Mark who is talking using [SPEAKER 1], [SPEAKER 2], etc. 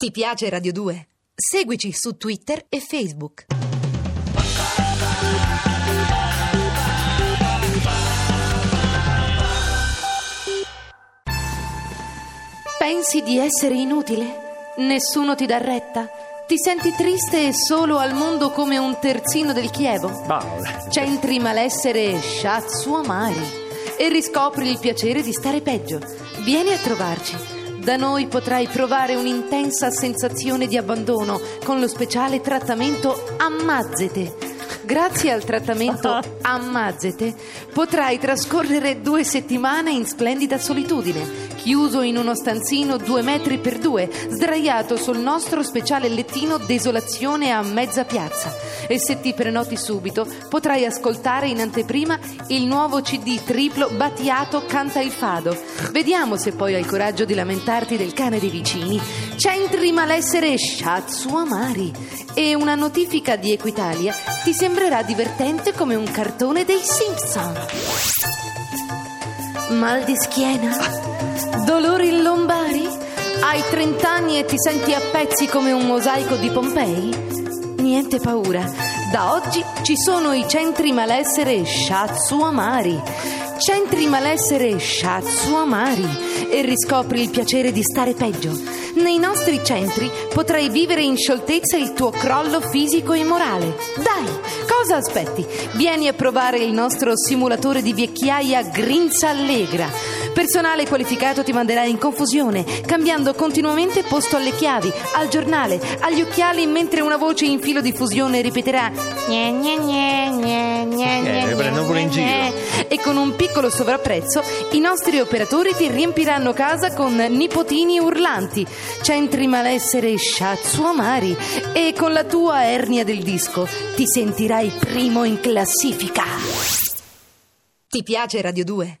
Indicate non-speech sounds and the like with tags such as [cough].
[SPEAKER 1] Ti piace Radio 2? Seguici su Twitter e Facebook. Pensi di essere inutile? Nessuno ti dà retta? Ti senti triste e solo al mondo come un terzino del Chievo?
[SPEAKER 2] Paola.
[SPEAKER 1] C'entri malessere Shatsu Amari e riscopri il piacere di stare peggio. Vieni a trovarci. Da noi potrai provare un'intensa sensazione di abbandono con lo speciale trattamento Ammazzete. Grazie al trattamento [laughs] Ammazzete potrai trascorrere due settimane in splendida solitudine, chiuso in uno stanzino due metri per due, sdraiato sul nostro speciale lettino Desolazione a mezza piazza. E se ti prenoti subito potrai ascoltare in anteprima il nuovo CD triplo Battiato Canta il Fado. Vediamo se poi hai il coraggio di lamentarti del cane dei vicini. Centri malessere Shatsu Amari. E una notifica di Equitalia ti sembrerà divertente come un cartone dei Simpson. Mal di schiena? Dolori lombari? Hai 30 anni e ti senti a pezzi come un mosaico di Pompei? Niente paura, da oggi ci sono i centri malessere Shatsu Amari. Centri malessere Shatsu Amari e riscopri il piacere di stare peggio. Nei nostri centri potrai vivere in scioltezza il tuo crollo fisico e morale. Dai, cosa aspetti? Vieni a provare il nostro simulatore di vecchiaia Grinza Allegra. Personale qualificato ti manderà in confusione, cambiando continuamente posto alle chiavi, al giornale, agli occhiali, mentre una voce in filo di fusione ripeterà gne gne gne gne gne gne
[SPEAKER 2] prendono pure in
[SPEAKER 1] gne, gne. E con un piccolo sovrapprezzo i nostri operatori ti riempiranno casa con nipotini urlanti, centri malessere shatsu amari e con la tua ernia del disco ti sentirai primo in classifica. Ti piace Radio 2?